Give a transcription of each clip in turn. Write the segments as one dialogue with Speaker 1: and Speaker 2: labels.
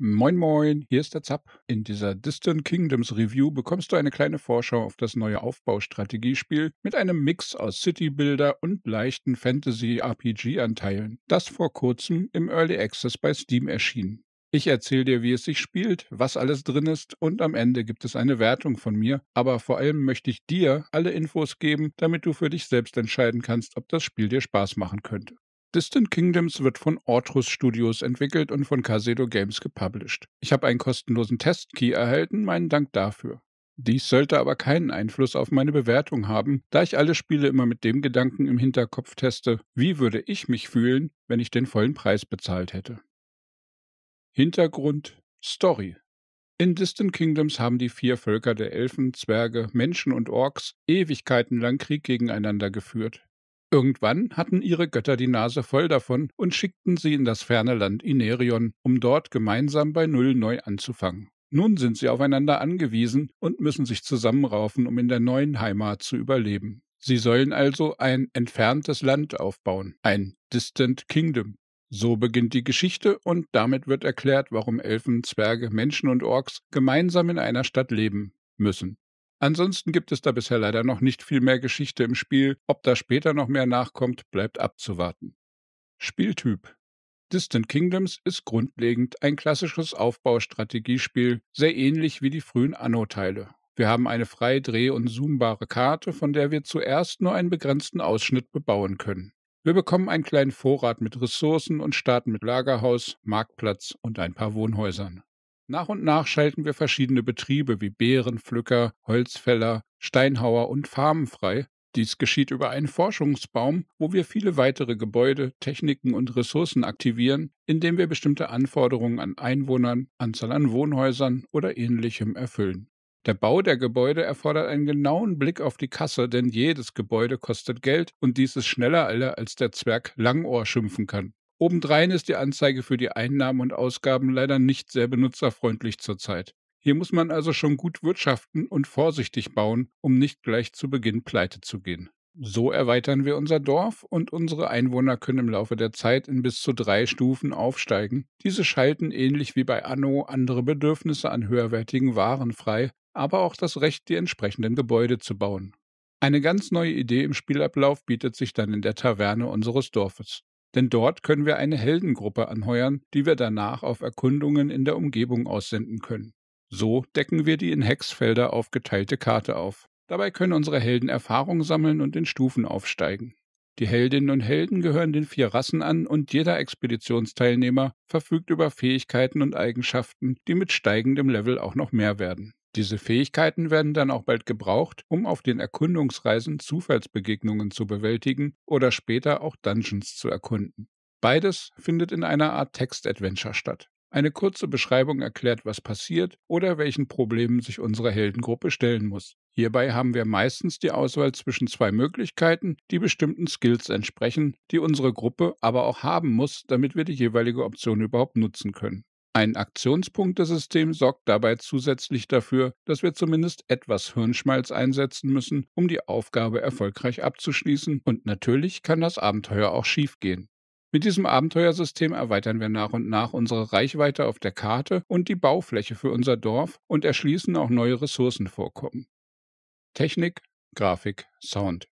Speaker 1: Moin Moin, hier ist der Zap. In dieser Distant Kingdoms Review bekommst du eine kleine Vorschau auf das neue Aufbaustrategiespiel mit einem Mix aus City-Builder und leichten Fantasy-RPG-Anteilen, das vor kurzem im Early Access bei Steam erschien. Ich erzähle dir, wie es sich spielt, was alles drin ist und am Ende gibt es eine Wertung von mir, aber vor allem möchte ich dir alle Infos geben, damit du für dich selbst entscheiden kannst, ob das Spiel dir Spaß machen könnte. Distant Kingdoms wird von Ortrus Studios entwickelt und von Casedo Games gepublished. Ich habe einen kostenlosen Testkey erhalten, meinen Dank dafür. Dies sollte aber keinen Einfluss auf meine Bewertung haben, da ich alle Spiele immer mit dem Gedanken im Hinterkopf teste, wie würde ich mich fühlen, wenn ich den vollen Preis bezahlt hätte. Hintergrund Story in Distant Kingdoms haben die vier Völker der Elfen, Zwerge, Menschen und Orks ewigkeitenlang Krieg gegeneinander geführt. Irgendwann hatten ihre Götter die Nase voll davon und schickten sie in das ferne Land Inerion, um dort gemeinsam bei Null neu anzufangen. Nun sind sie aufeinander angewiesen und müssen sich zusammenraufen, um in der neuen Heimat zu überleben. Sie sollen also ein entferntes Land aufbauen, ein Distant Kingdom. So beginnt die Geschichte und damit wird erklärt, warum Elfen, Zwerge, Menschen und Orks gemeinsam in einer Stadt leben müssen. Ansonsten gibt es da bisher leider noch nicht viel mehr Geschichte im Spiel. Ob da später noch mehr nachkommt, bleibt abzuwarten. Spieltyp Distant Kingdoms ist grundlegend ein klassisches Aufbaustrategiespiel, sehr ähnlich wie die frühen Anno-Teile. Wir haben eine frei dreh- und zoombare Karte, von der wir zuerst nur einen begrenzten Ausschnitt bebauen können. Wir bekommen einen kleinen Vorrat mit Ressourcen und starten mit Lagerhaus, Marktplatz und ein paar Wohnhäusern. Nach und nach schalten wir verschiedene Betriebe wie Beerenpflücker, Holzfäller, Steinhauer und Farmen frei. Dies geschieht über einen Forschungsbaum, wo wir viele weitere Gebäude, Techniken und Ressourcen aktivieren, indem wir bestimmte Anforderungen an Einwohnern, Anzahl an Wohnhäusern oder ähnlichem erfüllen. Der Bau der Gebäude erfordert einen genauen Blick auf die Kasse, denn jedes Gebäude kostet Geld und dies ist schneller alle, als der Zwerg Langohr schimpfen kann. Obendrein ist die Anzeige für die Einnahmen und Ausgaben leider nicht sehr benutzerfreundlich zurzeit. Hier muss man also schon gut wirtschaften und vorsichtig bauen, um nicht gleich zu Beginn pleite zu gehen. So erweitern wir unser Dorf und unsere Einwohner können im Laufe der Zeit in bis zu drei Stufen aufsteigen. Diese schalten ähnlich wie bei Anno andere Bedürfnisse an höherwertigen Waren frei, aber auch das Recht, die entsprechenden Gebäude zu bauen. Eine ganz neue Idee im Spielablauf bietet sich dann in der Taverne unseres Dorfes denn dort können wir eine Heldengruppe anheuern, die wir danach auf Erkundungen in der Umgebung aussenden können. So decken wir die in Hexfelder aufgeteilte Karte auf. Dabei können unsere Helden Erfahrung sammeln und in Stufen aufsteigen. Die Heldinnen und Helden gehören den vier Rassen an und jeder Expeditionsteilnehmer verfügt über Fähigkeiten und Eigenschaften, die mit steigendem Level auch noch mehr werden. Diese Fähigkeiten werden dann auch bald gebraucht, um auf den Erkundungsreisen Zufallsbegegnungen zu bewältigen oder später auch Dungeons zu erkunden. Beides findet in einer Art Text-Adventure statt. Eine kurze Beschreibung erklärt, was passiert oder welchen Problemen sich unsere Heldengruppe stellen muss. Hierbei haben wir meistens die Auswahl zwischen zwei Möglichkeiten, die bestimmten Skills entsprechen, die unsere Gruppe aber auch haben muss, damit wir die jeweilige Option überhaupt nutzen können. Ein Aktionspunktesystem sorgt dabei zusätzlich dafür, dass wir zumindest etwas Hirnschmalz einsetzen müssen, um die Aufgabe erfolgreich abzuschließen, und natürlich kann das Abenteuer auch schiefgehen. Mit diesem Abenteuersystem erweitern wir nach und nach unsere Reichweite auf der Karte und die Baufläche für unser Dorf und erschließen auch neue Ressourcenvorkommen. Technik, Grafik, Sound.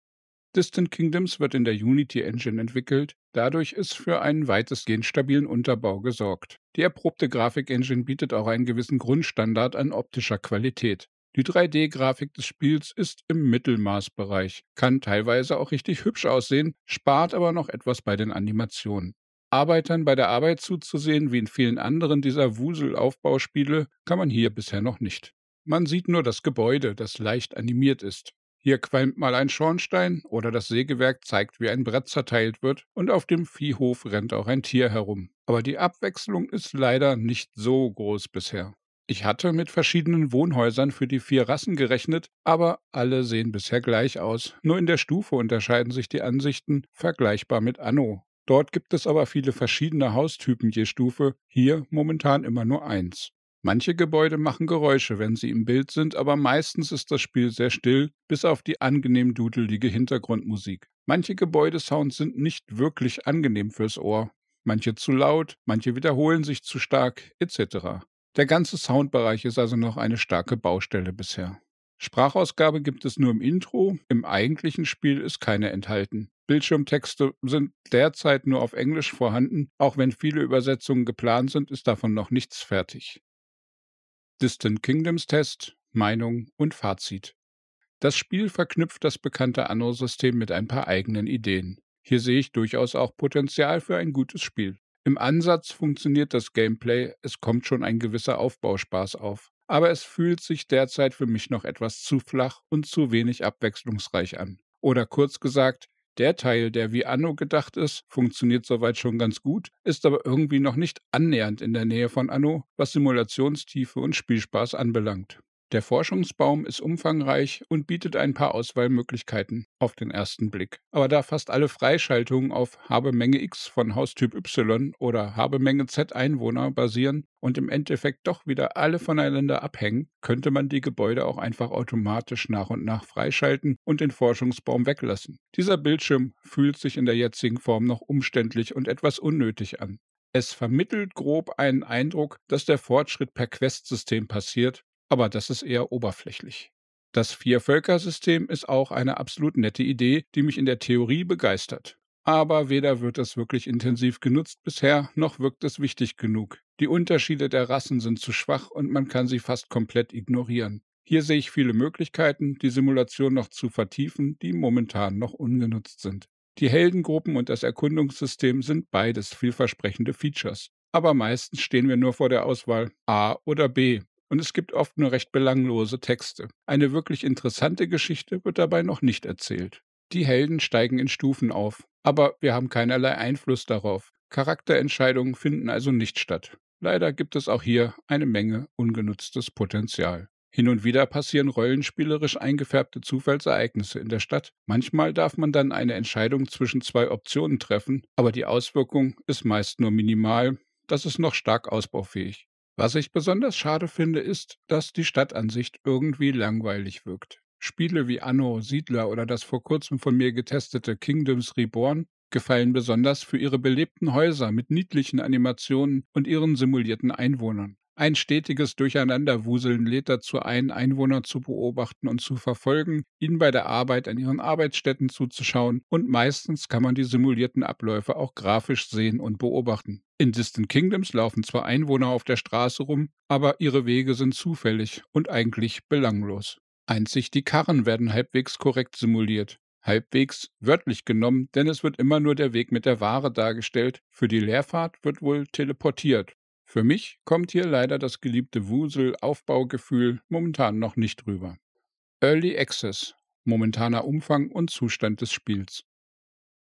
Speaker 1: Distant Kingdoms wird in der Unity Engine entwickelt, dadurch ist für einen weitestgehend stabilen Unterbau gesorgt. Die erprobte Grafik-Engine bietet auch einen gewissen Grundstandard an optischer Qualität. Die 3D-Grafik des Spiels ist im Mittelmaßbereich, kann teilweise auch richtig hübsch aussehen, spart aber noch etwas bei den Animationen. Arbeitern bei der Arbeit zuzusehen, wie in vielen anderen dieser Wuselaufbauspiele, kann man hier bisher noch nicht. Man sieht nur das Gebäude, das leicht animiert ist. Hier qualmt mal ein Schornstein oder das Sägewerk zeigt, wie ein Brett zerteilt wird und auf dem Viehhof rennt auch ein Tier herum. Aber die Abwechslung ist leider nicht so groß bisher. Ich hatte mit verschiedenen Wohnhäusern für die vier Rassen gerechnet, aber alle sehen bisher gleich aus. Nur in der Stufe unterscheiden sich die Ansichten, vergleichbar mit Anno. Dort gibt es aber viele verschiedene Haustypen je Stufe, hier momentan immer nur eins. Manche Gebäude machen Geräusche, wenn sie im Bild sind, aber meistens ist das Spiel sehr still, bis auf die angenehm dudelige Hintergrundmusik. Manche Gebäudesounds sind nicht wirklich angenehm fürs Ohr. manche zu laut, manche wiederholen sich zu stark, etc. Der ganze Soundbereich ist also noch eine starke Baustelle bisher. Sprachausgabe gibt es nur im Intro, im eigentlichen Spiel ist keine enthalten. Bildschirmtexte sind derzeit nur auf Englisch vorhanden, auch wenn viele Übersetzungen geplant sind, ist davon noch nichts fertig. Distant Kingdoms Test, Meinung und Fazit. Das Spiel verknüpft das bekannte Anno-System mit ein paar eigenen Ideen. Hier sehe ich durchaus auch Potenzial für ein gutes Spiel. Im Ansatz funktioniert das Gameplay, es kommt schon ein gewisser Aufbauspaß auf aber es fühlt sich derzeit für mich noch etwas zu flach und zu wenig abwechslungsreich an. Oder kurz gesagt, der Teil, der wie Anno gedacht ist, funktioniert soweit schon ganz gut, ist aber irgendwie noch nicht annähernd in der Nähe von Anno, was Simulationstiefe und Spielspaß anbelangt. Der Forschungsbaum ist umfangreich und bietet ein paar Auswahlmöglichkeiten auf den ersten Blick. Aber da fast alle Freischaltungen auf Habe Menge X von Haustyp Y oder Habe Menge Z Einwohner basieren und im Endeffekt doch wieder alle voneinander abhängen, könnte man die Gebäude auch einfach automatisch nach und nach freischalten und den Forschungsbaum weglassen. Dieser Bildschirm fühlt sich in der jetzigen Form noch umständlich und etwas unnötig an. Es vermittelt grob einen Eindruck, dass der Fortschritt per Quest-System passiert aber das ist eher oberflächlich. Das Vier-Völker-System ist auch eine absolut nette Idee, die mich in der Theorie begeistert. Aber weder wird es wirklich intensiv genutzt bisher, noch wirkt es wichtig genug. Die Unterschiede der Rassen sind zu schwach und man kann sie fast komplett ignorieren. Hier sehe ich viele Möglichkeiten, die Simulation noch zu vertiefen, die momentan noch ungenutzt sind. Die Heldengruppen und das Erkundungssystem sind beides vielversprechende Features. Aber meistens stehen wir nur vor der Auswahl A oder B und es gibt oft nur recht belanglose Texte. Eine wirklich interessante Geschichte wird dabei noch nicht erzählt. Die Helden steigen in Stufen auf, aber wir haben keinerlei Einfluss darauf. Charakterentscheidungen finden also nicht statt. Leider gibt es auch hier eine Menge ungenutztes Potenzial. Hin und wieder passieren rollenspielerisch eingefärbte Zufallsereignisse in der Stadt. Manchmal darf man dann eine Entscheidung zwischen zwei Optionen treffen, aber die Auswirkung ist meist nur minimal. Das ist noch stark ausbaufähig. Was ich besonders schade finde, ist, dass die Stadtansicht irgendwie langweilig wirkt. Spiele wie Anno, Siedler oder das vor kurzem von mir getestete Kingdoms Reborn gefallen besonders für ihre belebten Häuser mit niedlichen Animationen und ihren simulierten Einwohnern. Ein stetiges Durcheinanderwuseln lädt dazu ein, Einwohner zu beobachten und zu verfolgen, ihnen bei der Arbeit an ihren Arbeitsstätten zuzuschauen und meistens kann man die simulierten Abläufe auch grafisch sehen und beobachten. In Distant Kingdoms laufen zwar Einwohner auf der Straße rum, aber ihre Wege sind zufällig und eigentlich belanglos. Einzig die Karren werden halbwegs korrekt simuliert. Halbwegs wörtlich genommen, denn es wird immer nur der Weg mit der Ware dargestellt. Für die Leerfahrt wird wohl teleportiert. Für mich kommt hier leider das geliebte Wusel-Aufbaugefühl momentan noch nicht rüber. Early Access, momentaner Umfang und Zustand des Spiels.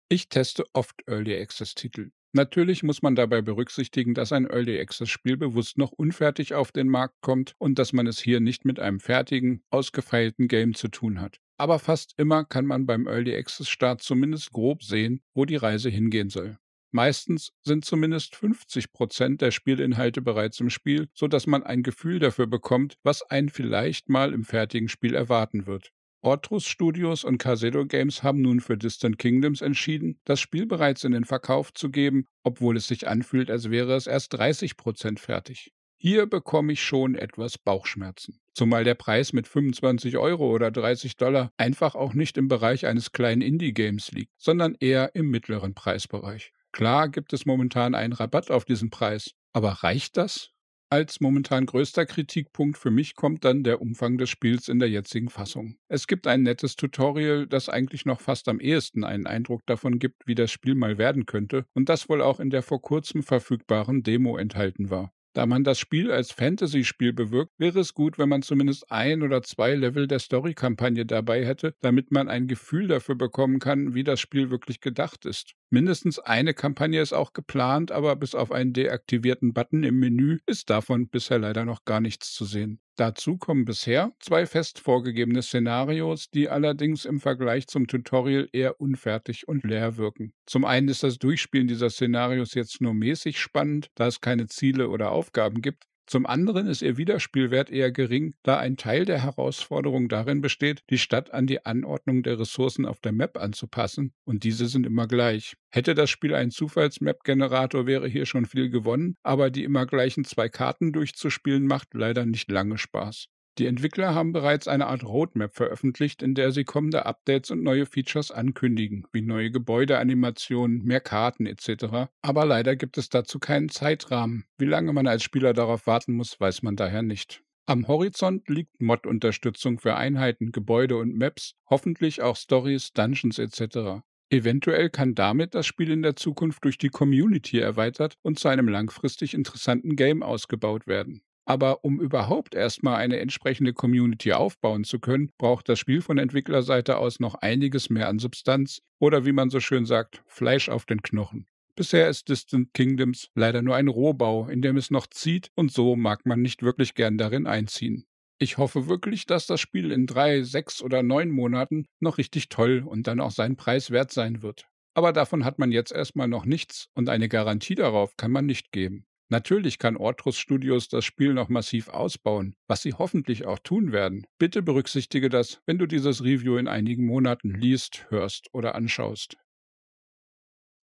Speaker 1: Ich teste oft Early Access-Titel. Natürlich muss man dabei berücksichtigen, dass ein Early Access-Spiel bewusst noch unfertig auf den Markt kommt und dass man es hier nicht mit einem fertigen, ausgefeilten Game zu tun hat. Aber fast immer kann man beim Early Access-Start zumindest grob sehen, wo die Reise hingehen soll. Meistens sind zumindest 50 Prozent der Spielinhalte bereits im Spiel, sodass man ein Gefühl dafür bekommt, was einen vielleicht mal im fertigen Spiel erwarten wird. Ortrus Studios und Casedo Games haben nun für Distant Kingdoms entschieden, das Spiel bereits in den Verkauf zu geben, obwohl es sich anfühlt, als wäre es erst 30 Prozent fertig. Hier bekomme ich schon etwas Bauchschmerzen. Zumal der Preis mit 25 Euro oder 30 Dollar einfach auch nicht im Bereich eines kleinen Indie-Games liegt, sondern eher im mittleren Preisbereich. Klar gibt es momentan einen Rabatt auf diesen Preis, aber reicht das? Als momentan größter Kritikpunkt für mich kommt dann der Umfang des Spiels in der jetzigen Fassung. Es gibt ein nettes Tutorial, das eigentlich noch fast am ehesten einen Eindruck davon gibt, wie das Spiel mal werden könnte und das wohl auch in der vor kurzem verfügbaren Demo enthalten war. Da man das Spiel als Fantasy-Spiel bewirkt, wäre es gut, wenn man zumindest ein oder zwei Level der Story-Kampagne dabei hätte, damit man ein Gefühl dafür bekommen kann, wie das Spiel wirklich gedacht ist. Mindestens eine Kampagne ist auch geplant, aber bis auf einen deaktivierten Button im Menü ist davon bisher leider noch gar nichts zu sehen. Dazu kommen bisher zwei fest vorgegebene Szenarios, die allerdings im Vergleich zum Tutorial eher unfertig und leer wirken. Zum einen ist das Durchspielen dieser Szenarios jetzt nur mäßig spannend, da es keine Ziele oder Aufgaben gibt. Zum anderen ist ihr Wiederspielwert eher gering, da ein Teil der Herausforderung darin besteht, die Stadt an die Anordnung der Ressourcen auf der Map anzupassen, und diese sind immer gleich. Hätte das Spiel einen Zufalls-Map-Generator, wäre hier schon viel gewonnen, aber die immer gleichen zwei Karten durchzuspielen macht leider nicht lange Spaß. Die Entwickler haben bereits eine Art Roadmap veröffentlicht, in der sie kommende Updates und neue Features ankündigen, wie neue Gebäudeanimationen, mehr Karten etc. Aber leider gibt es dazu keinen Zeitrahmen. Wie lange man als Spieler darauf warten muss, weiß man daher nicht. Am Horizont liegt Mod-Unterstützung für Einheiten, Gebäude und Maps, hoffentlich auch Stories, Dungeons etc. Eventuell kann damit das Spiel in der Zukunft durch die Community erweitert und zu einem langfristig interessanten Game ausgebaut werden. Aber um überhaupt erstmal eine entsprechende Community aufbauen zu können, braucht das Spiel von Entwicklerseite aus noch einiges mehr an Substanz oder wie man so schön sagt, Fleisch auf den Knochen. Bisher ist Distant Kingdoms leider nur ein Rohbau, in dem es noch zieht und so mag man nicht wirklich gern darin einziehen. Ich hoffe wirklich, dass das Spiel in drei, sechs oder neun Monaten noch richtig toll und dann auch seinen Preis wert sein wird. Aber davon hat man jetzt erstmal noch nichts und eine Garantie darauf kann man nicht geben. Natürlich kann Ortrus Studios das Spiel noch massiv ausbauen, was sie hoffentlich auch tun werden. Bitte berücksichtige das, wenn du dieses Review in einigen Monaten liest, hörst oder anschaust.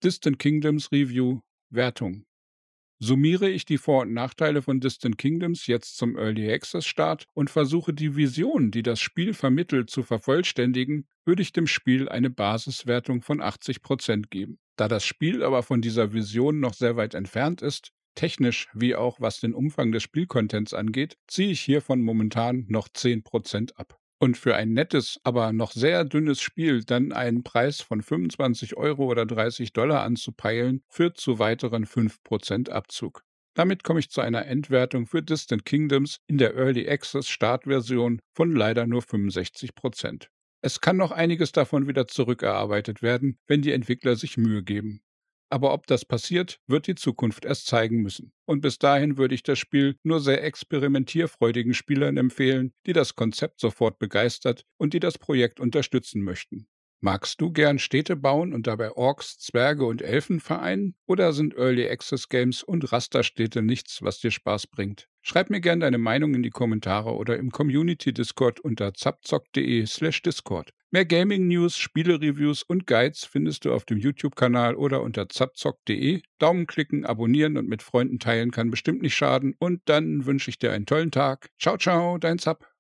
Speaker 1: Distant Kingdoms Review Wertung Summiere ich die Vor- und Nachteile von Distant Kingdoms jetzt zum Early Access Start und versuche die Vision, die das Spiel vermittelt, zu vervollständigen, würde ich dem Spiel eine Basiswertung von 80% geben. Da das Spiel aber von dieser Vision noch sehr weit entfernt ist, Technisch wie auch was den Umfang des Spielcontents angeht, ziehe ich hiervon momentan noch 10% ab. Und für ein nettes, aber noch sehr dünnes Spiel dann einen Preis von 25 Euro oder 30 Dollar anzupeilen, führt zu weiteren 5% Abzug. Damit komme ich zu einer Endwertung für Distant Kingdoms in der Early Access Startversion von leider nur 65%. Es kann noch einiges davon wieder zurückerarbeitet werden, wenn die Entwickler sich Mühe geben. Aber ob das passiert, wird die Zukunft erst zeigen müssen. Und bis dahin würde ich das Spiel nur sehr experimentierfreudigen Spielern empfehlen, die das Konzept sofort begeistert und die das Projekt unterstützen möchten. Magst du gern Städte bauen und dabei Orks, Zwerge und Elfen vereinen? Oder sind Early Access Games und Rasterstädte nichts, was dir Spaß bringt? Schreib mir gern deine Meinung in die Kommentare oder im Community Discord unter zapzock.de/slash Discord. Mehr Gaming-News, Spiele-Reviews und Guides findest du auf dem YouTube-Kanal oder unter zapzock.de. Daumen klicken, abonnieren und mit Freunden teilen kann bestimmt nicht schaden. Und dann wünsche ich dir einen tollen Tag. Ciao, ciao, dein Zap.